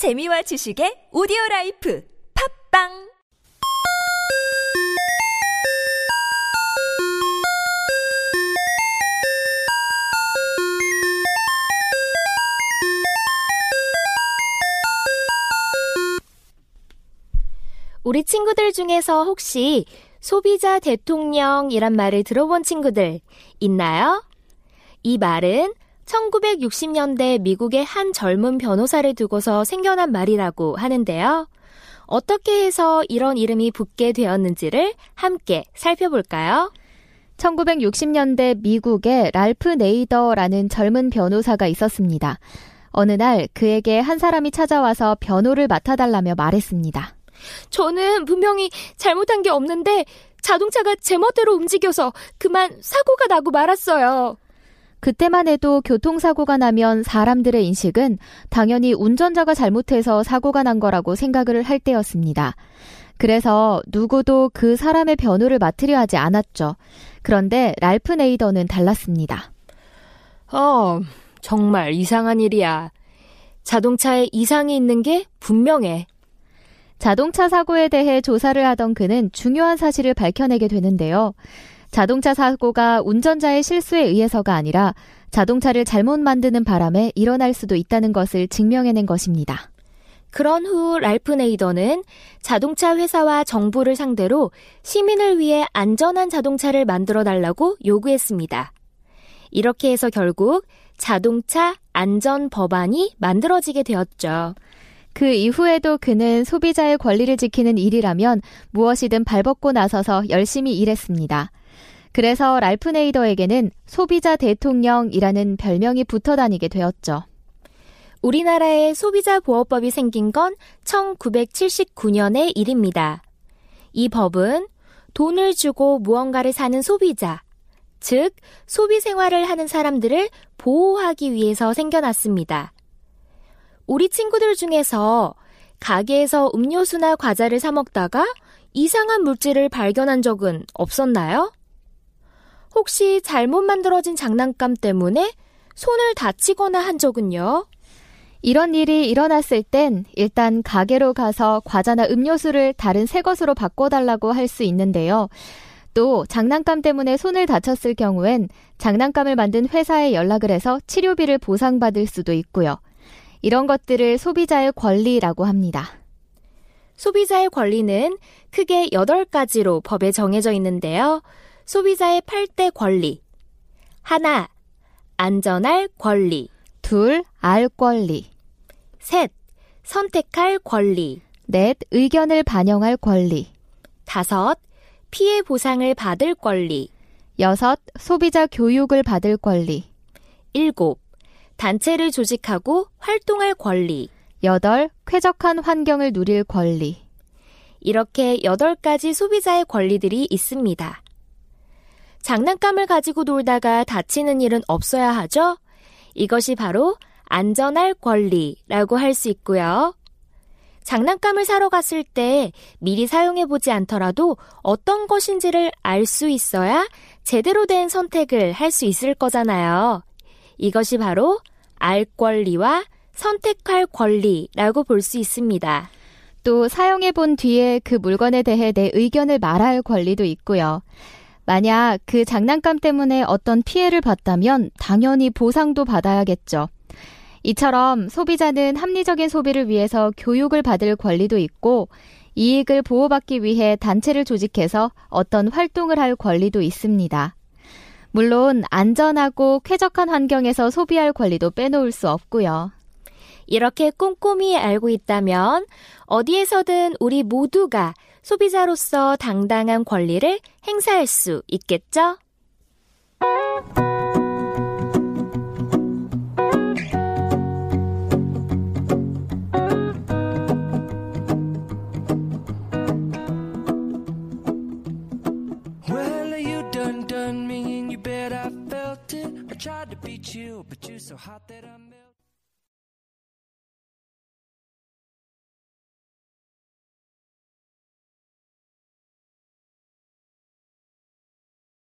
재미와 지식의 오디오 라이프 팝빵 우리 친구들 중에서 혹시 소비자 대통령이란 말을 들어본 친구들 있나요? 이 말은 1960년대 미국의 한 젊은 변호사를 두고서 생겨난 말이라고 하는데요. 어떻게 해서 이런 이름이 붙게 되었는지를 함께 살펴볼까요? 1960년대 미국에 랄프 네이더라는 젊은 변호사가 있었습니다. 어느 날 그에게 한 사람이 찾아와서 변호를 맡아달라며 말했습니다. 저는 분명히 잘못한 게 없는데 자동차가 제멋대로 움직여서 그만 사고가 나고 말았어요. 그때만 해도 교통사고가 나면 사람들의 인식은 당연히 운전자가 잘못해서 사고가 난 거라고 생각을 할 때였습니다. 그래서 누구도 그 사람의 변호를 맡으려 하지 않았죠. 그런데 랄프 네이더는 달랐습니다. 어, 정말 이상한 일이야. 자동차에 이상이 있는 게 분명해. 자동차 사고에 대해 조사를 하던 그는 중요한 사실을 밝혀내게 되는데요. 자동차 사고가 운전자의 실수에 의해서가 아니라 자동차를 잘못 만드는 바람에 일어날 수도 있다는 것을 증명해낸 것입니다. 그런 후 랄프 네이더는 자동차 회사와 정부를 상대로 시민을 위해 안전한 자동차를 만들어 달라고 요구했습니다. 이렇게 해서 결국 자동차 안전 법안이 만들어지게 되었죠. 그 이후에도 그는 소비자의 권리를 지키는 일이라면 무엇이든 발벗고 나서서 열심히 일했습니다. 그래서 랄프 네이더에게는 소비자 대통령이라는 별명이 붙어 다니게 되었죠. 우리나라에 소비자 보호법이 생긴 건 1979년의 일입니다. 이 법은 돈을 주고 무언가를 사는 소비자, 즉, 소비 생활을 하는 사람들을 보호하기 위해서 생겨났습니다. 우리 친구들 중에서 가게에서 음료수나 과자를 사 먹다가 이상한 물질을 발견한 적은 없었나요? 혹시 잘못 만들어진 장난감 때문에 손을 다치거나 한 적은요? 이런 일이 일어났을 땐 일단 가게로 가서 과자나 음료수를 다른 새 것으로 바꿔달라고 할 수 있는데요. 또 장난감 때문에 손을 다쳤을 경우엔 장난감을 만든 회사에 연락을 해서 치료비를 보상받을 수도 있고요. 이런 것들을 소비자의 권리라고 합니다. 소비자의 권리는 크게 8가지로 법에 정해져 있는데요. 소비자의 8대 권리. 하나, 안전할 권리. 둘, 알 권리. 셋, 선택할 권리. 넷, 의견을 반영할 권리. 다섯, 피해 보상을 받을 권리. 여섯, 소비자 교육을 받을 권리. 일곱, 단체를 조직하고 활동할 권리. 여덟, 쾌적한 환경을 누릴 권리. 이렇게 8가지 소비자의 권리들이 있습니다. 장난감을 가지고 놀다가 다치는 일은 없어야 하죠? 이것이 바로 안전할 권리라고 할 수 있고요. 장난감을 사러 갔을 때 미리 사용해 보지 않더라도 어떤 것인지를 알 수 있어야 제대로 된 선택을 할 수 있을 거잖아요. 이것이 바로 알 권리와 선택할 권리라고 볼 수 있습니다. 또 사용해 본 뒤에 그 물건에 대해 내 의견을 말할 권리도 있고요. 만약 그 장난감 때문에 어떤 피해를 봤다면 당연히 보상도 받아야겠죠. 이처럼 소비자는 합리적인 소비를 위해서 교육을 받을 권리도 있고 이익을 보호받기 위해 단체를 조직해서 어떤 활동을 할 권리도 있습니다. 물론 안전하고 쾌적한 환경에서 소비할 권리도 빼놓을 수 없고요. 이렇게 꼼꼼히 알고 있다면 어디에서든 우리 모두가 소비자로서 당당한 권리를 행사할 수 있겠죠?